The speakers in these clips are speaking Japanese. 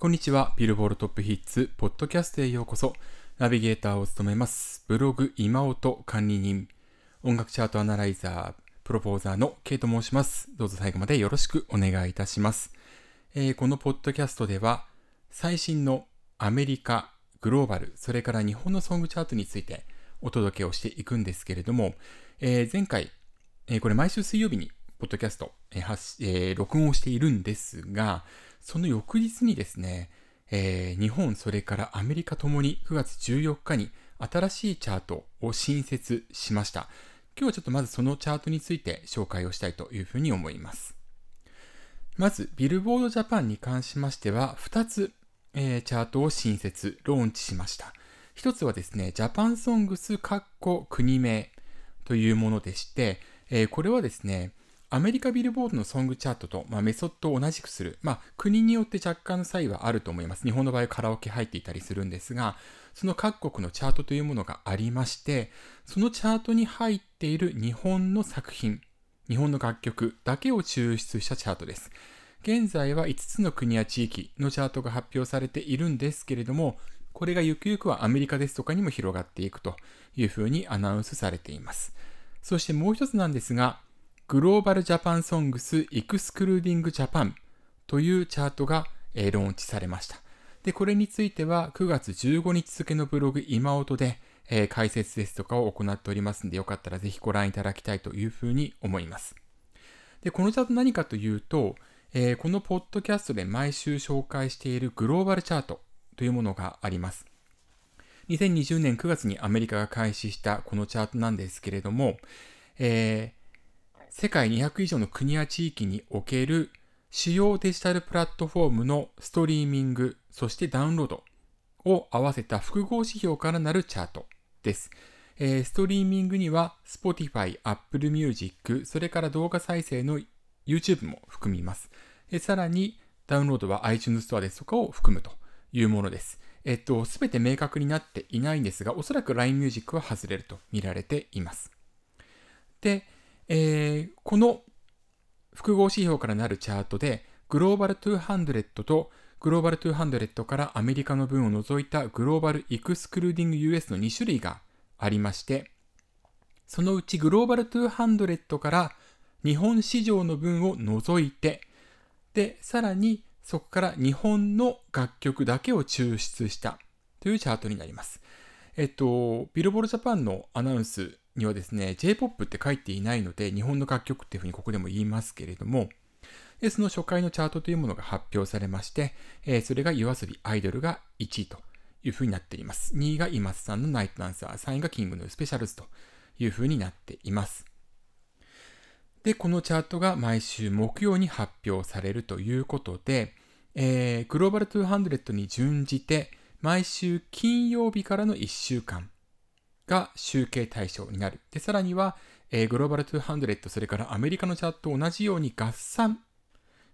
こんにちは。ビルボールトップヒッツ、ポッドキャストへようこそ。ナビゲーターを務めます。ブログ今音管理人、音楽チャートアナライザー、プロポーザーの K と申します。どうぞ最後までよろしくお願いいたします。えー、このポッドキャストでは、最新のアメリカ、グローバル、それから日本のソングチャートについてお届けをしていくんですけれども、えー、前回、えー、これ毎週水曜日にポッドキャスト、えー、録音をしているんですが、その翌日にですね、えー、日本、それからアメリカともに9月14日に新しいチャートを新設しました。今日はちょっとまずそのチャートについて紹介をしたいというふうに思います。まず、ビルボードジャパンに関しましては、2つ、えー、チャートを新設、ローンチしました。一つはですね、ジャパンソングス括弧国名というものでして、えー、これはですね、アメリカビルボードのソングチャートと、まあ、メソッドを同じくする。まあ、国によって若干の差異はあると思います。日本の場合カラオケ入っていたりするんですが、その各国のチャートというものがありまして、そのチャートに入っている日本の作品、日本の楽曲だけを抽出したチャートです。現在は5つの国や地域のチャートが発表されているんですけれども、これがゆくゆくはアメリカですとかにも広がっていくというふうにアナウンスされています。そしてもう一つなんですが、グローバルジャパンソングスエクスクルーディングジャパンというチャートが、えー、ローンチされました。で、これについては9月15日付のブログ今音で、えー、解説ですとかを行っておりますので、よかったらぜひご覧いただきたいというふうに思います。で、このチャート何かというと、えー、このポッドキャストで毎週紹介しているグローバルチャートというものがあります。2020年9月にアメリカが開始したこのチャートなんですけれども、え世界200以上の国や地域における主要デジタルプラットフォームのストリーミング、そしてダウンロードを合わせた複合指標からなるチャートです。えー、ストリーミングには Spotify、Apple Music、それから動画再生の YouTube も含みます。えさらにダウンロードは iTunes Store ですとかを含むというものです。えっと、すべて明確になっていないんですが、おそらく LINE Music は外れると見られています。で、えー、この複合指標からなるチャートで、グローバル200とグローバル200からアメリカの分を除いたグローバルエクスクルーディング US の2種類がありまして、そのうちグローバル200から日本市場の分を除いて、で、さらにそこから日本の楽曲だけを抽出したというチャートになります。えっと、ビルボールジャパンのアナウンスにはですね、J-POP って書いていないので、日本の楽曲っていうふうにここでも言いますけれども、でその初回のチャートというものが発表されまして、えー、それが yoasobi アイドルが1位というふうになっています。2位が今津さんのナイトダンサー、3位がキングのスペシャルズというふうになっています。で、このチャートが毎週木曜に発表されるということで、えー、グローバル200に準じて、毎週金曜日からの1週間、が集計対象になる。で、さらには、えー、グローバル200、それからアメリカのチャートと同じように合算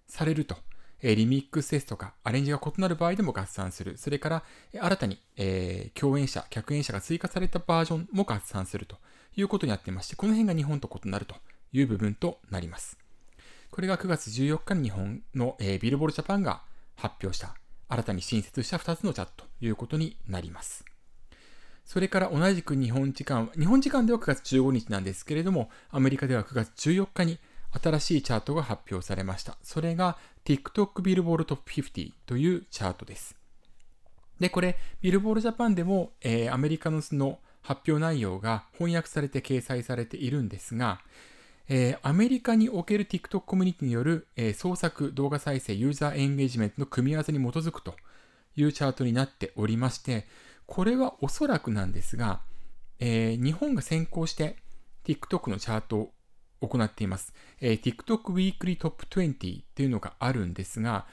されると。え、リミックスですとか、アレンジが異なる場合でも合算する。それから、新たに、えー、共演者、客演者が追加されたバージョンも合算するということになってまして、この辺が日本と異なるという部分となります。これが9月14日に日本の、えー、ビルボールジャパンが発表した、新たに新設した2つのチャートということになります。それから同じく日本時間、日本時間では9月15日なんですけれども、アメリカでは9月14日に新しいチャートが発表されました。それが TikTok ビルボールトップ50というチャートです。で、これ、ビルボールジャパンでも、えー、アメリカのその発表内容が翻訳されて掲載されているんですが、えー、アメリカにおける TikTok コミュニティによる、えー、創作、動画再生、ユーザーエンゲージメントの組み合わせに基づくというチャートになっておりまして、これはおそらくなんですが、えー、日本が先行して TikTok のチャートを行っています。えー、TikTok Weekly Top 20っていうのがあるんですが、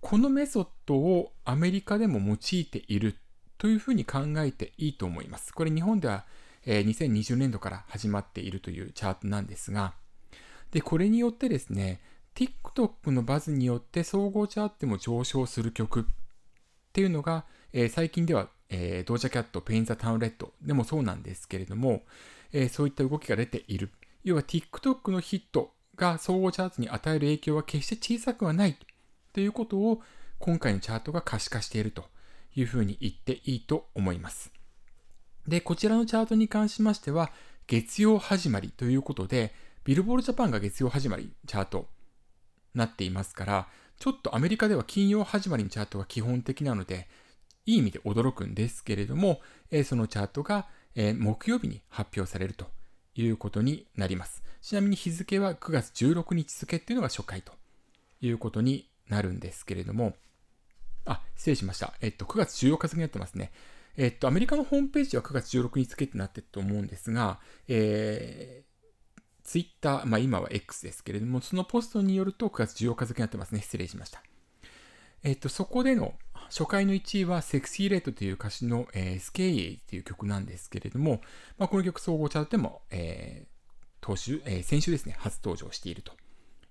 このメソッドをアメリカでも用いているというふうに考えていいと思います。これ日本では、えー、2020年度から始まっているというチャートなんですが、で、これによってですね、TikTok のバズによって総合チャートでも上昇する曲っていうのが、えー、最近ではえー、ドージャキャット、 Paint the Town Red でもそうなんですけれども、えー、そういった動きが出ている。要は TikTok のヒットが総合チャートに与える影響は決して小さくはないということを今回のチャートが可視化しているというふうに言っていいと思います。で、こちらのチャートに関しましては、月曜始まりということで、ビルボールジャパンが月曜始まりチャートなっていますから、ちょっとアメリカでは金曜始まりのチャートが基本的なので、いい意味で驚くんですけれども、えー、そのチャートが、えー、木曜日に発表されるということになります。ちなみに日付は9月16日付っていうのが初回ということになるんですけれども、あ、失礼しました。えっと、9月14日付になってますね。えっと、アメリカのホームページは9月16日付ってなってると思うんですが、えー、ツイッター、まあ今は X ですけれども、そのポストによると9月14日付になってますね。失礼しました。えっと、そこでの初回の1位は Sexyy Red という歌手の、えー、 SkeeYee という曲なんですけれども、まあ、この曲総合チャートでも、えー、当週、えー、先週ですね、初登場していると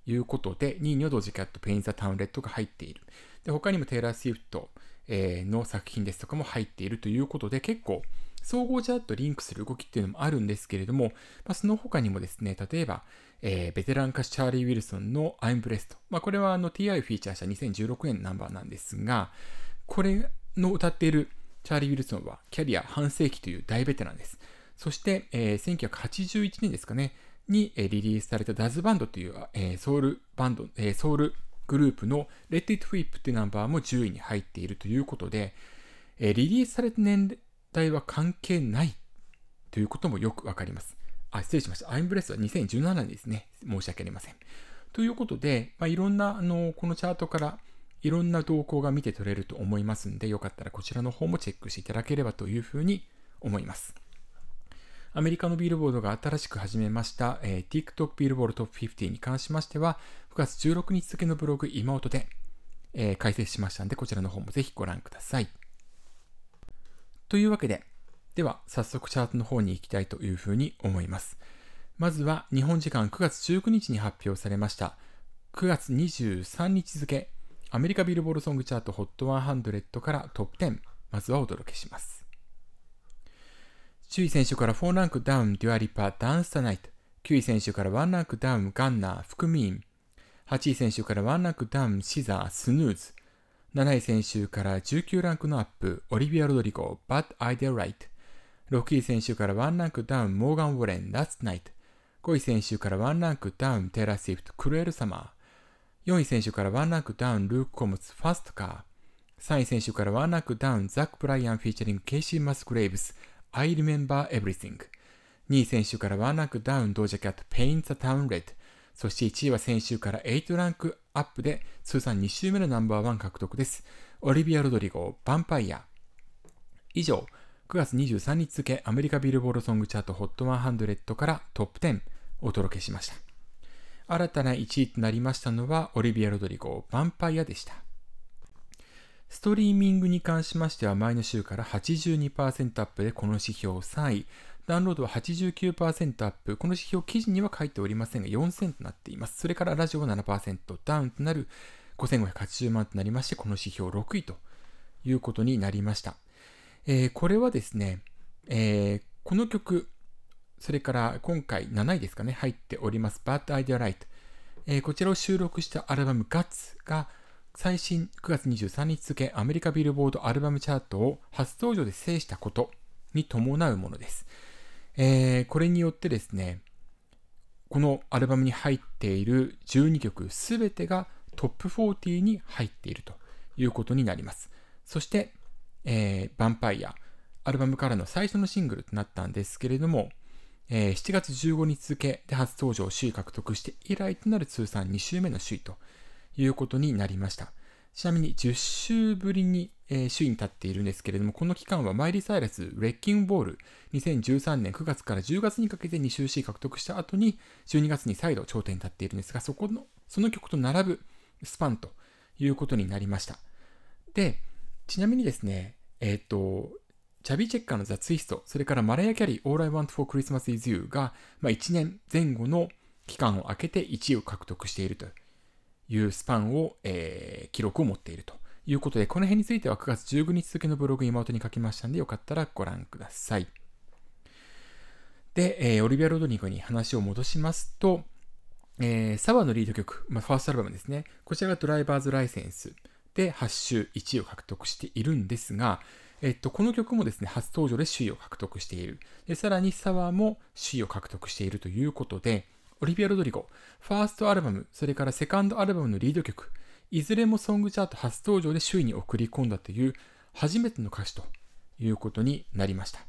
いうことで、2位にはドージャキャット、 Paint the Town Red が入っている。で、他にもテイラー・スウィフト、えー、の作品ですとかも入っているということで、結構、総合チャートリンクする動きっていうのもあるんですけれども、まあ、その他にもですね、例えば、えー、ベテラン歌手チャーリー・ウィルソンの I'm Blessed。まあ、これはあの TI フィーチャーした2016年のナンバーなんですが、これの歌っているチャーリー・ウィルソンはキャリア半世紀という大ベテランです。そして、えー、1981年ですかね、に、えー、リリースされたダズバンドという、えー、ソウルバンド、えー、ソウルグループの Let It Whip っていうナンバーも10位に入っているということで、えー、リリースされた年代は関係ないということもよくわかります。あ、失礼しました。アイムブレスは2017年ですね。申し訳ありません。ということで、まあ、いろんな、あの、このチャートからいろんな動向が見て取れると思いますんで、よかったらこちらの方もチェックしていただければというふうに思います。アメリカのビルボードが新しく始めました、えー、TikTok ビルボードトップ50に関しましては、9月16日付のブログ今音で、えー、解説しましたんで、こちらの方もぜひご覧ください。というわけで、では、早速チャートの方に行きたいというふうに思います。まずは、日本時間9月19日に発表されました、9月23日付、アメリカビルボールソングチャート HOT100 からトップ10、まずはお届けします。10位先週から4ランクダウン、デュアリパ、 Dance the Night。9位先週から1ランクダウン、ガンナー、 fukumean。8位先週から1ランクダウン、シザー、 Snooze。7位先週から19ランクのアップ、オリビア・ロドリゴ、 Bad Idea Right。6位先週から1ランクダウン、モーガン・ウォレン、 Last Night。5位先週から1ランクダウン、テイラー・スウィフト、 Cruel Summer。4位先週から1ランクダウン、ルーク・コムズ、 Fast Car。3位先週から1ランクダウン、ザック・ブライアン、フィーチャリング、ケイシー・マスグレイブス、I remember everything。2位先週から1ランクダウン、ドージャキャット、Paint the Town Red。そして1位は先週から8ランクアップで通算2週目のナンバーワン獲得です。オリビア・ロドリゴ、ヴァンパイア。以上、9月23日付アメリカビルボードソングチャート HOT100 からトップ10お届けしました。新たな1位となりましたのはオリビア・ロドリゴ、ヴァンパイアでした。ストリーミングに関しましては前の週から82%アップでこの指標3位、ダウンロードは89%アップ。この指標記事には書いておりませんが4000となっています。それからラジオは7%ダウンとなる5580万となりまして、この指標6位ということになりました。えー、これはですね、えー、この曲、それから今回7位ですかね、入っております Bad Idea Right。えー、こちらを収録したアルバム Guts が最新9月23日付アメリカビルボードアルバムチャートを初登場で制したことに伴うものです。えー、これによってですね、このアルバムに入っている12曲すべてがトップ40に入っているということになります。そして、えー、ヴァンパイア、アルバムからの最初のシングルとなったんですけれども、えー、7月15日付で初登場首位獲得して以来となる通算2週目の首位ということになりました。ちなみに10週ぶりに、えー、首位に立っているんですけれども、この期間はマイリー・サイラス、レッキングボール、2013年9月から10月にかけて2週首位獲得した後に、12月に再度頂点に立っているんですが、そこの、その曲と並ぶスパンということになりました。で、ちなみにですね、えっ、ー、と、チャビー・チェッカーのザ・ツイスト、それからマライア・キャリー、All I Want for Christmas is You が、まあ、1年前後の期間を空けて1位を獲得しているというスパンを、えー、記録を持っているということで、この辺については9月15日付のブログ妹に書きましたんで、よかったらご覧ください。で、えー、オリビア・ロドニコに話を戻しますと、えー、サワーのリード曲、まあ、ファーストアルバムですね。こちらがドライバーズ・ライセンス、で8週1位を獲得しているんですが、えっと、この曲もですね、初登場で首位を獲得している。でさらにサワーも首位を獲得しているということで、オリビア・ロドリゴ、ファーストアルバム、それからセカンドアルバムのリード曲、いずれもソングチャート初登場で首位に送り込んだという初めての歌手ということになりました。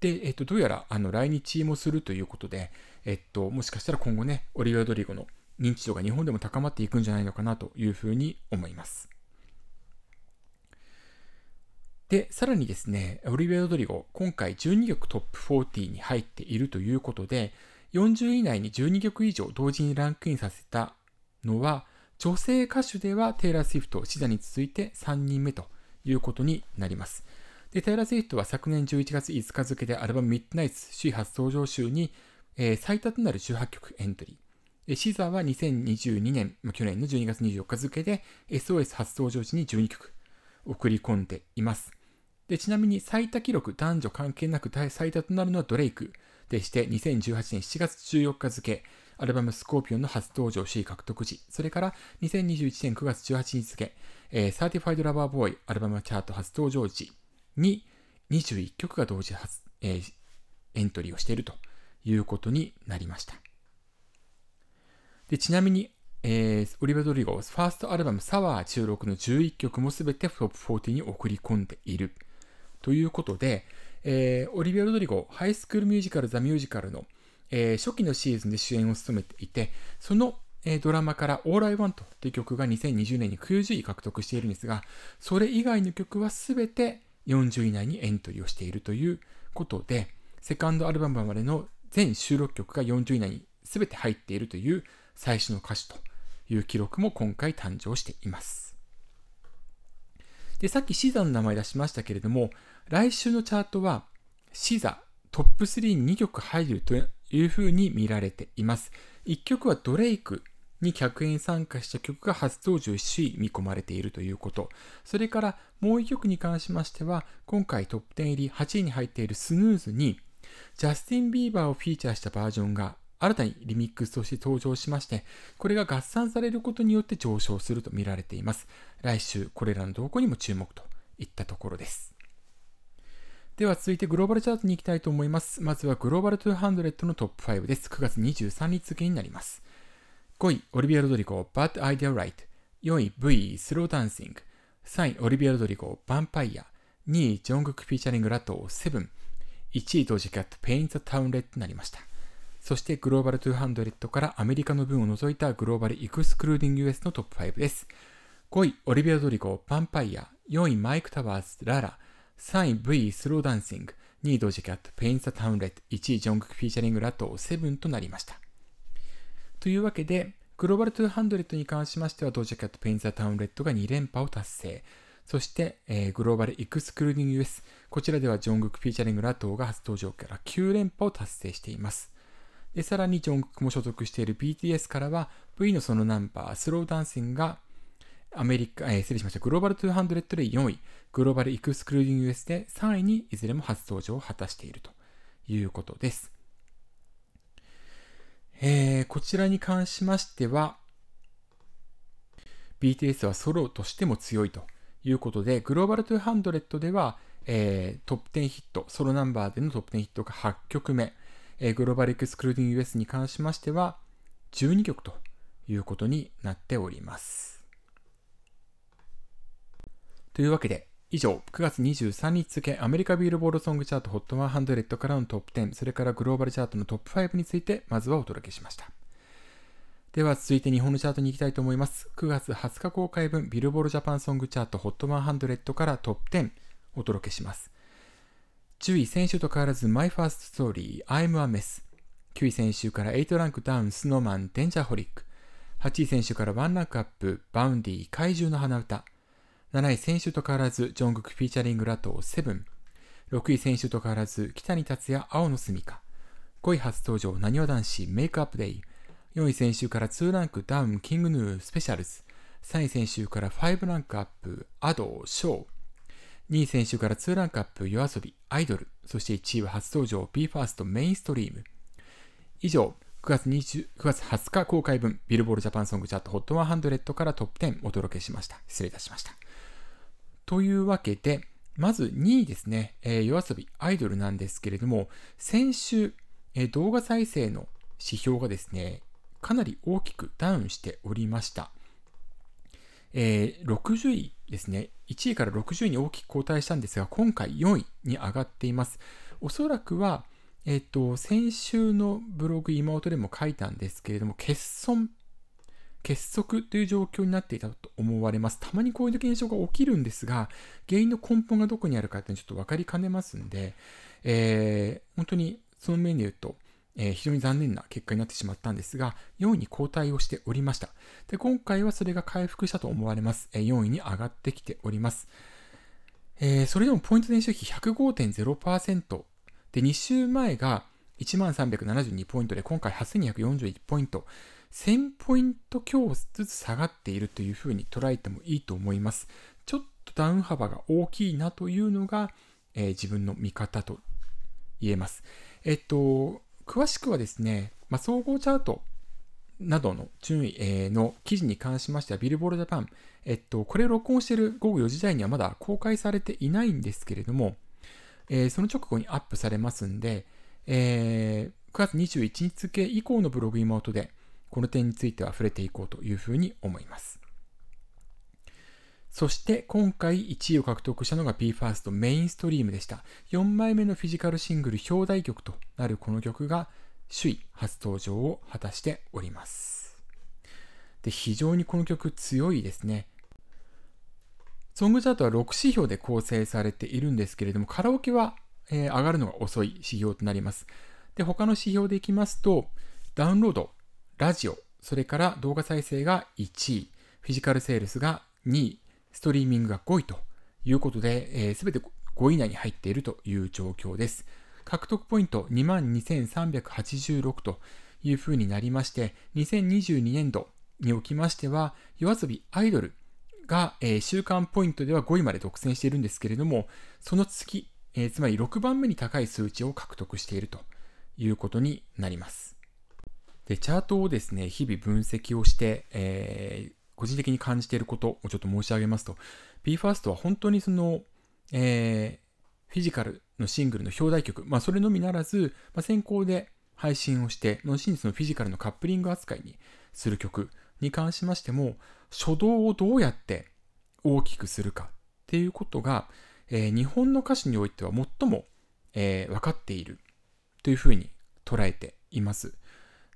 で、えっと、どうやらあの来日もするということで、えっと、もしかしたら今後ね、オリビア・ロドリゴの認知度が日本でも高まっていくんじゃないのかなというふうに思います。で、さらにですね、オリビア・ロドリゴ、今回12曲トップ40に入っているということで、40位以内に12曲以上同時にランクインさせたのは、女性歌手ではテイラー・スウィフト、シザに続いて3人目ということになります。で、テイラー・スウィフトは昨年11月5日付でアルバムミッドナイツ首位初登場集に、えー、最多となる18曲エントリー。でシザーは2022年、去年の12月24日付で SOS 初登場時に12曲送り込んでいます。でちなみに最多記録男女関係なく最多となるのはドレイクでして2018年7月14日付アルバムスコーピオンの初登場首位獲得時、それから2021年9月18日付、えー、サーティファイドラバーボーイアルバムチャート初登場時に21曲が同時初、えー、エントリーをしているということになりました。でちなみに、えー、オリバ・ドリゴ、ファーストアルバムサワー収録の11曲もすべてトップ40に送り込んでいる。ということで、えー、オリビア・ロドリゴ、ハイスクールミュージカル、ザ・ミュージカルの、えー、初期のシーズンで主演を務めていて、その、えー、ドラマから All I Want という曲が2020年に90位獲得しているんですが、それ以外の曲は全て40位以内にエントリーをしているということで、セカンドアルバムまでの全収録曲が40位以内に全て入っているという最初の歌手という記録も今回誕生しています。で、さっきシザの名前出しましたけれども、来週のチャートは、シザトップ3に2曲入るというふうに見られています。1曲はドレイクに客演参加した曲が初登場首位見込まれているということ。それからもう1曲に関しましては、今回トップ10入り8位に入っているスヌーズに、ジャスティン・ビーバーをフィーチャーしたバージョンが新たにリミックスとして登場しまして、これが合算されることによって上昇すると見られています。来週、これらの動向にも注目といったところです。では続いてグローバルチャートに行きたいと思います。まずはグローバル200のトップ5です。9月23日付になります。5位、オリビア・ロドリゴ、Bad Idea Right。4位、V、 Slow Dancing。3位、オリビア・ロドリゴ、 Vampire。2位、ジョングク・フィーチャリング・ラトー、 Seven。1位、ドージャキャット、 Paint the Town Red となりました。そしてグローバル200からアメリカの分を除いたグローバル・エクスクルーディング US のトップ5です。5位、オリビア・ロドリゴ、 Vampire。4位、マイク・タワーズ、 LALA。3位 V Slow Dancing、2位ドージャキャット、 Paint the Town Red、1位ジョングクフィーチャリングラトー、Seven となりました。というわけで、グローバル200に関しましては、ドージャキャット、 Paint the Town Red が2連覇を達成。そして、えー、 Global Excluding US、こちらではジョングクフィーチャリングラトーが初登場から9連覇を達成しています。でさらにジョングクも所属している BTS からは V のそのナンバー、スローダンシングがアメリカ、えー、失礼しました。グローバル200で4位、グローバルエクスクルーディング US で3位にいずれも初登場を果たしているということです。えー、こちらに関しましては、BTS はソロとしても強いということで、グローバル200では、えー、トップ10ヒット、ソロナンバーでのトップ10ヒットが8曲目、え、グローバルエクスクルーディング US に関しましては12曲ということになっております。というわけで、以上、9月23日付アメリカビールボードソングチャート HOT100 からのトップ10、それからグローバルチャートのトップ5について、まずはお届けしました。では続いて日本のチャートに行きたいと思います。9月20日公開分ビルボードジャパンソングチャート HOT100 からトップ10お届けします。10位先週と変わらず My First Story I'm a Mess 9位先週から8ランクダウン Snow Man Dangerholic 8位先週から1ランクアップ Vaundy 怪獣の花唄7位先週と変わらず、 Jung Kook featuring Latto Seven。6位先週と変わらず、キタニタツヤ青のすみか。5位初登場、なにわ男子 Make Up Day。4位先週から2ランクダウン、 King Gnu SPECIALZ。3位選手から5ランクアップ、アド、ショー。2位選手から2ランクアップ、夜遊び、アイドル。そして1位は初登場、BE:FIRST メインストリーム。以上、9月 ,20 9月20日公開分、ビルボールジャパンソングチャート HOT100 からトップ10お届けしました。失礼いたしました。というわけで、まず2位ですね、えー、夜遊びアイドルなんですけれども、先週、えー、動画再生の指標がですね、かなり大きくダウンしておりました。えー、60位ですね、1位から60位に大きく後退したんですが、今回4位に上がっています。おそらくは、えっ、と、先週のブログ妹でも書いたんですけれども、欠損、結束という状況になっていたと思われます。たまにこういう現象が起きるんですが、原因の根本がどこにあるかってちょっと分かりかねますんで、えー、本当にその面で言うと、えー、非常に残念な結果になってしまったんですが、4位に後退をしておりました。で、今回はそれが回復したと思われます。えー、4位に上がってきております。えー、それでもポイント年収比105.0%で、2週前が1372ポイントで、今回8241ポイント。1000ポイント強ずつ下がっているというふうに捉えてもいいと思います。ちょっとダウン幅が大きいなというのが、えー、自分の見方と言えます。えっと、詳しくはですね、まあ、総合チャートなどの順位、えー、の記事に関しましては、ビルボールジャパン、えっと、これを録音している午後4時台にはまだ公開されていないんですけれども、えー、その直後にアップされますんで、えー、9月21日付以降のブログ妹で、この点については触れていこうというふうに思います。そして今回1位を獲得したのが BE:FIRST メインストリームでした。4枚目のフィジカルシングル表題曲となるこの曲が首位初登場を果たしております。で、非常にこの曲強いですね。ソングチャートは6指標で構成されているんですけれども、カラオケは、えー、上がるのが遅い指標となります。で、他の指標でいきますと、ダウンロード、ラジオ、それから動画再生が1位、フィジカルセールスが2位、ストリーミングが5位ということで、す、べ、て5位以内に入っているという状況です。獲得ポイント22,386というふうになりまして、2022年度におきましては、夜遊びアイドルが、えー、週間ポイントでは5位まで独占しているんですけれども、その月、えー、つまり6番目に高い数値を獲得しているということになります。で、チャートをですね、日々分析をして、えー、個人的に感じていることをちょっと申し上げますと、BE:FIRST は本当にその、えー、フィジカルのシングルの表題曲、まあ、それのみならず、まあ、先行で配信をして、後にそのフィジカルのカップリング扱いにする曲に関しましても、初動をどうやって大きくするかっていうことが、えー、日本の歌詞においては最も、えー、分かっているというふうに捉えています。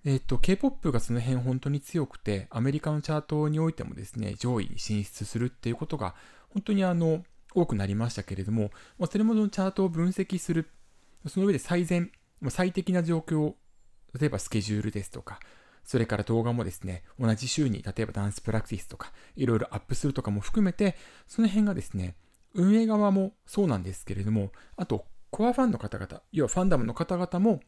えっ、と、K-POP がその辺本当に強くて、アメリカのチャートにおいてもですね、上位に進出するっていうことが、本当にあの、多くなりましたけれども、まあ、それものチャートを分析する、その上で最善、まあ最適な状況、例えばスケジュールですとか、それから動画もですね、同じ週に例えばダンスプラクティスとか、いろいろアップするとかも含めて、その辺がですね、運営側もそうなんですけれども、あと、コアファンの方々、要はファンダムの方々も、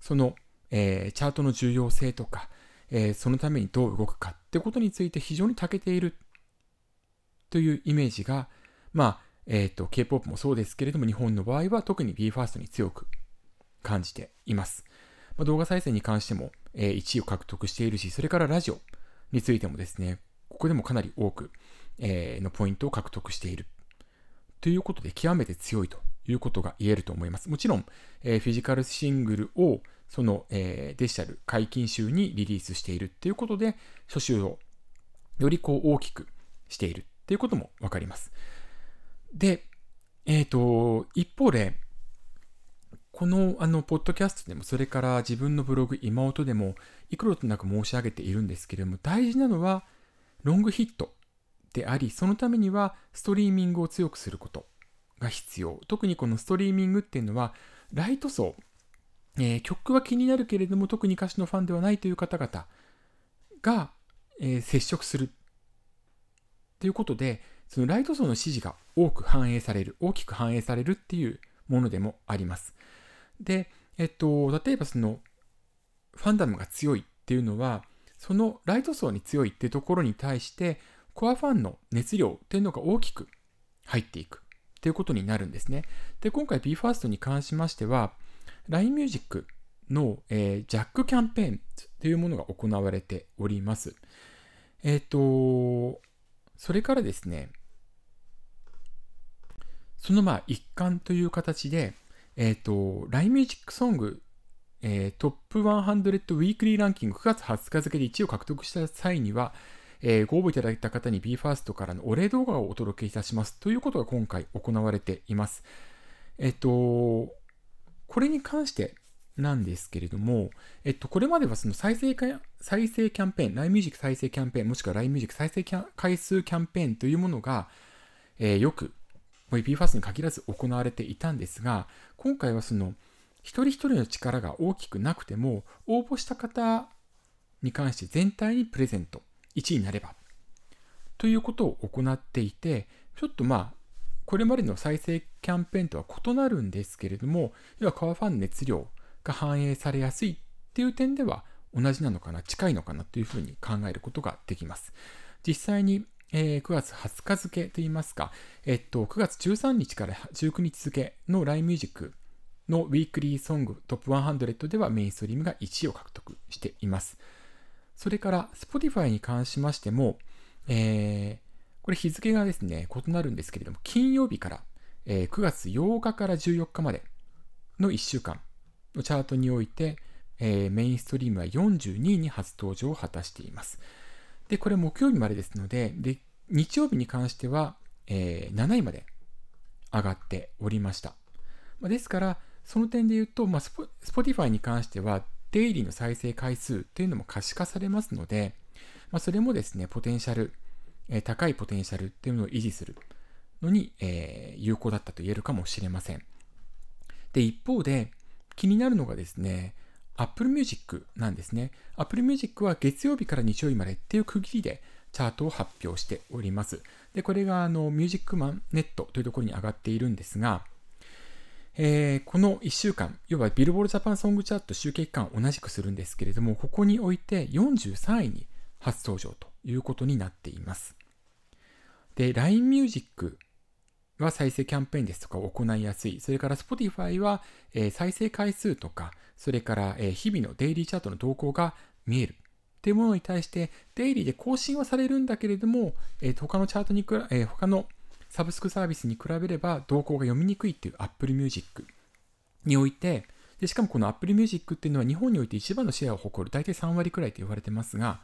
その、えー、チャートの重要性とか、えー、そのためにどう動くかってことについて非常に長けているというイメージが、まあ、えっ、ー、と、K-POP もそうですけれども、日本の場合は特に BE:FIRST に強く感じています。まあ、動画再生に関しても、えー、1位を獲得しているし、それからラジオについてもですね、ここでもかなり多く、えー、のポイントを獲得している。ということで、極めて強いということが言えると思います。もちろん、えー、フィジカルシングルをその、えー、デジタル解禁集にリリースしているっていうことで、初週をよりこう大きくしているっていうこともわかります。で、えっ、ー、と、一方で、この、あの、ポッドキャストでも、それから自分のブログ、妹でも、幾度となく申し上げているんですけれども、大事なのは、ロングヒットであり、そのためには、ストリーミングを強くすることが必要。特にこのストリーミングっていうのは、ライト層、えー、曲は気になるけれども特に歌手のファンではないという方々が、えー、接触するということでそのライト層の支持が多く反映される大きく反映されるっていうものでもあります。でえっと例えばそのファンダムが強いっていうのはそのライト層に強いっていうところに対してコアファンの熱量っていうのが大きく入っていくっていうことになるんですね。で今回 BE:FIRST に関しましては LINE Music の、えー、ジャックキャンペーンというものが行われております。えっ、ー、と、それからですね、そのまあ一環という形で、えっ、ー、と、LINE Music Song、えー、トップ100ウィークリーランキング9月20日付で1位を獲得した際には、えー、ご応募いただいた方に BE:FIRST からのお礼動画をお届けいたしますということが今回行われています。えっと、これに関してなんですけれども、えっと、これまではその再生再生キャンペーン、LINE Music 再生キャンペーン、もしくは LINE Music 再生回数キャンペーンというものが、えー、よく BE:FIRST に限らず行われていたんですが、今回はその一人一人の力が大きくなくても、応募した方に関して全体にプレゼント1位になればということを行っていて、ちょっとまあ、これまでの再生キャンペーンとは異なるんですけれども、要はカワファン熱量が反映されやすいっていう点では同じなのかな、近いのかなというふうに考えることができます。実際に、えー、9月20日付といいますか、えっと、9月13日から19日付の LINE Music のウィークリーソングトップ100ではメインストリームが1位を獲得しています。それから Spotify に関しましても、えー、これ日付がですね、異なるんですけれども、金曜日から、えー、9月8日から14日までの1週間のチャートにおいて、えー、メインストリームは42位に初登場を果たしています。で、これ木曜日までですので、で日曜日に関しては、えー、7位まで上がっておりました。まあ、ですから、その点で言うと、まあ、スポ Spotify に関しては、デイリーの再生回数というのも可視化されますので、まあ、それもですね、ポテンシャル、え、高いポテンシャルっていうのを維持するのに、え、有効だったと言えるかもしれません。で、一方で、気になるのがですね、Apple Music なんですね。Apple Music は月曜日から日曜日までっていう区切りでチャートを発表しております。で、これがあの、ミュージックマンネットというところに上がっているんですが、えー、この1週間、要はビルボールジャパンソングチャート集計期間を同じくするんですけれども、ここにおいて43位に初登場ということになっています。で、LINE Music は再生キャンペーンですとか行いやすい。それから Spotify は、え、再生回数とか、それから、え、日々のデイリーチャートの動向が見える。っていうものに対して、デイリーで更新はされるんだけれども、えー、他のチャートに、え、他のサブスクサービスに比べれば動向が読みにくいっていう Apple Music において、でしかもこの Apple Music っていうのは日本において一番のシェアを誇る大体3割くらいと言われてますが、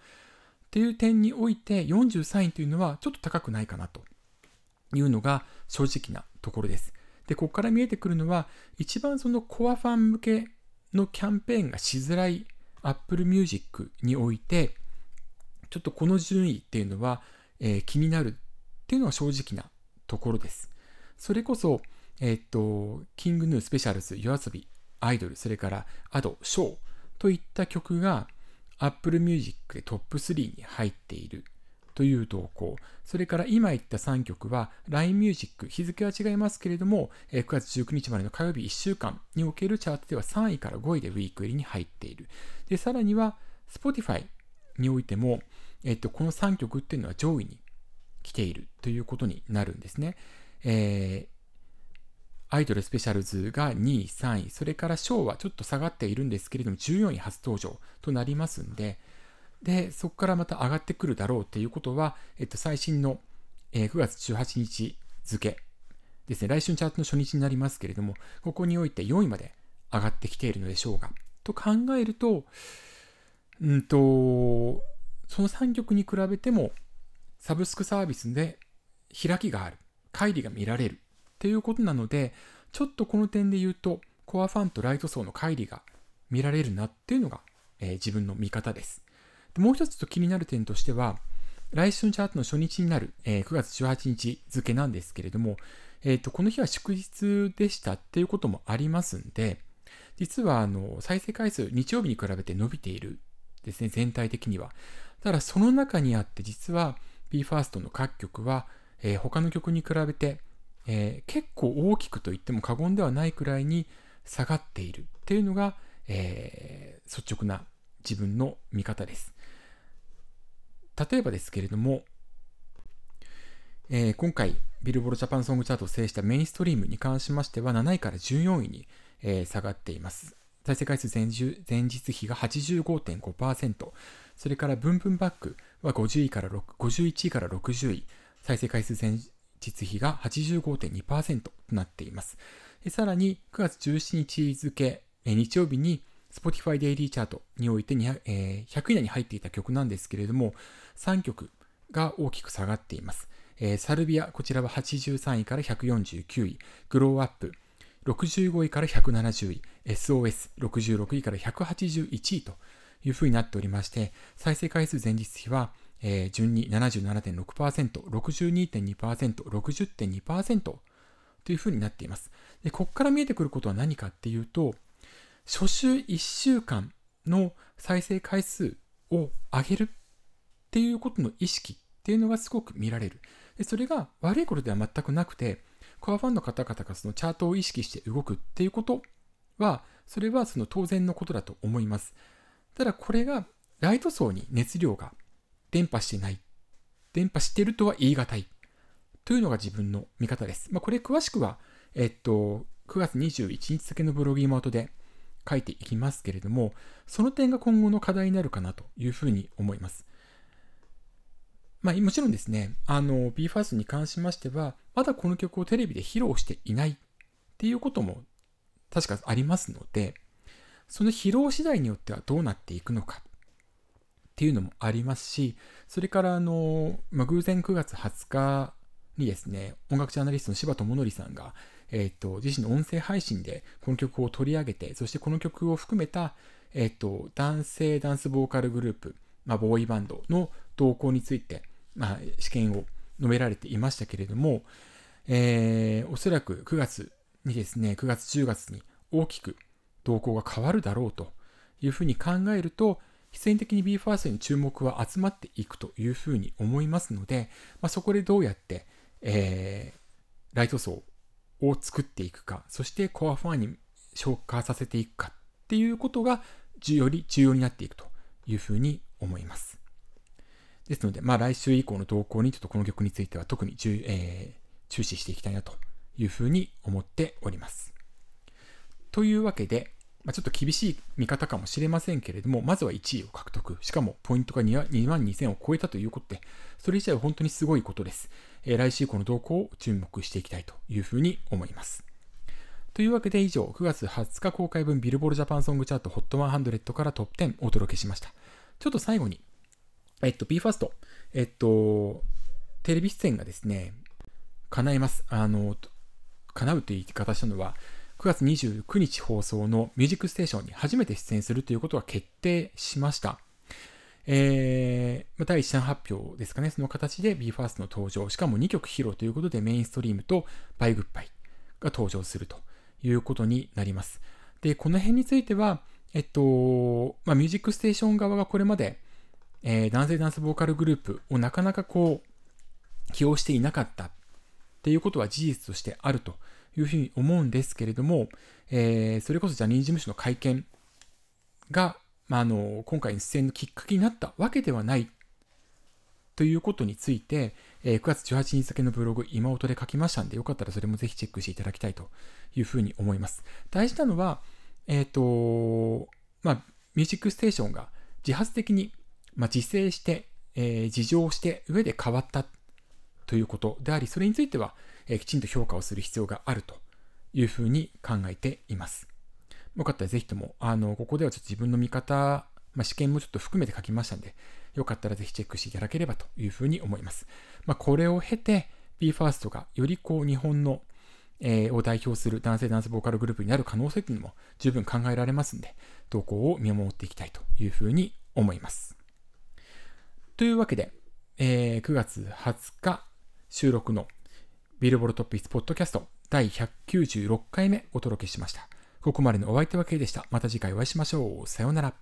っていう点において43位というのはちょっと高くないかなというのが正直なところです。で、ここから見えてくるのは一番そのコアファン向けのキャンペーンがしづらい Apple Music において、ちょっとこの順位っていうのは、えー、気になるっていうのは正直なところです。それこそ、えっ、と、キングヌースペシャルズ、夜遊び、アイドル、それからアド、ショーといった曲が Apple Music でトップ3に入っているという動向。それから今言った3曲は LINE Music、日付は違いますけれども、9月19日までの火曜日1週間におけるチャートでは3位から5位でウィークリーに入っている。で、さらには Spotify においても、えっと、この3曲っていうのは上位に来ているということになるんですね。えー、アイドルスペシャルズが2位、3位、それからショーはちょっと下がっているんですけれども、14位初登場となりますんで、で、そこからまた上がってくるだろうということは、えっと、最新の、えー、9月18日付ですね、来週のチャートの初日になりますけれども、ここにおいて4位まで上がってきているのでしょうが、と考えると、うんと、その3曲に比べても、サブスクサービスで開きがある、乖離が見られるっていうことなので、ちょっとこの点で言うと、コアファンとライト層の乖離が見られるなっていうのが、えー、自分の見方です。でもう一つと気になる点としては、来週のチャートの初日になる、えー、9月18日付なんですけれども、えーと、この日は祝日でしたっていうこともありますんで、実はあの再生回数、日曜日に比べて伸びているですね、全体的には。ただその中にあって実は、BE:FIRST の各曲は、えー、他の曲に比べて、えー、結構大きくと言っても過言ではないくらいに下がっているっていうのが、えー、率直な自分の見方です。例えばですけれども、えー、今回ビルボロジャパンソングチャートを制したメインストリームに関しましては7位から14位に、え、下がっています。再生回数前前日比が85.5%、それからブンブンバックは50位から51位から60位、再生回数前日比が85.2%となっています。さらに9月17日付、日曜日に Spotify Daily チャートにおいて200、えー、100位内に入っていた曲なんですけれども、3曲が大きく下がっています。え、サルビア、こちらは83位から149位、グローアップ、65位から170位、SOS、66位から181位というふうになっておりまして、再生回数前日比は、えー、順に77.6%、62.2%、60.2%というふうになっています。で、ここから見えてくることは何かっていうと、初週1週間の再生回数を上げるっていうことの意識っていうのがすごく見られる。でそれが悪いことでは全くなくて、コアファンの方々がそのチャートを意識して動くっていうことは、それはその当然のことだと思います。ただこれがライト層に熱量が伝播してない。伝播してるとは言い難い。というのが自分の見方です。まあ、これ詳しくは、えっと、9月21日付のブログ妹で書いていきますけれども、その点が今後の課題になるかなというふうに思います。まあ、もちろんですね、あの、BE:FIRST に関しましては、まだこの曲をテレビで披露していないっていうことも確かありますので、その披露次第によってはどうなっていくのかっていうのもありますし、それからあの、まあ、偶然9月20日にですね、音楽ジャーナリストの柴智則さんが、えっ、ー、と、自身の音声配信でこの曲を取り上げて、そしてこの曲を含めた、えっ、ー、と、男性ダンスボーカルグループ、まあ、ボーイバンドの動向について、まあ、試験を述べられていましたけれども、えー、おそらく9月にですね、9月、10月に大きく動向が変わるだろうというふうに考えると、必然的に BE:FIRST に注目は集まっていくというふうに思いますので、まあ、そこでどうやって、えー、ライト層を作っていくか、そしてコアファンに消化させていくかっていうことがより重要になっていくというふうに思います。ですので、まあ、来週以降の動向にちょっとこの曲については特に、えー、注視していきたいなというふうに思っております。というわけで、まあ、ちょっと厳しい見方かもしれませんけれども、まずは1位を獲得。しかも、ポイントが2万2000を超えたということで、それ自体は本当にすごいことです。えー、来週以降の動向を注目していきたいというふうに思います。というわけで以上、9月20日公開分ビルボールジャパンソングチャート HOT100 からトップ10お届けしました。ちょっと最後に、えっと、BE:FIRST、えっと、テレビ出演がですね、叶えます。あの、叶うという言い方したのは、9月29日放送のミュージックステーションに初めて出演するということが決定しました。えー、第一弾発表ですかね、その形で BE:FIRST の登場、しかも2曲披露ということでメインストリームとバイグッバイが登場するということになります。で、この辺については、えっと、まあ、ミュージックステーション側がこれまで、えー、男性ダンスボーカルグループをなかなかこう、起用していなかったっていうことは事実としてあるというふうに思うんですけれども、えー、それこそジャニーズ事務所の会見が、まあ、あの、今回の出演のきっかけになったわけではないということについて、えー、9月18日付のブログ、今音で書きましたんで、よかったらそれもぜひチェックしていただきたいというふうに思います。大事なのは、えっ、ー、と、まあ、ミュージックステーションが自発的にまあ、自制して、えー、自浄して上で変わったということであり、それについては、え、きちんと評価をする必要があるというふうに考えています。よかったらぜひとも、あの、ここではちょっと自分の見方、まあ、試験もちょっと含めて書きましたんで、よかったらぜひチェックしていただければというふうに思います。まあ、これを経て、BE:FIRST がよりこう日本の、えー、を代表する男性ダンスボーカルグループになる可能性というのも十分考えられますんで、動向を見守っていきたいというふうに思います。というわけで、えー、9月20日収録のビルボルトピースポッドキャスト第196回目お届けしました。ここまでのお相手は K でした。また次回お会いしましょう。さようなら。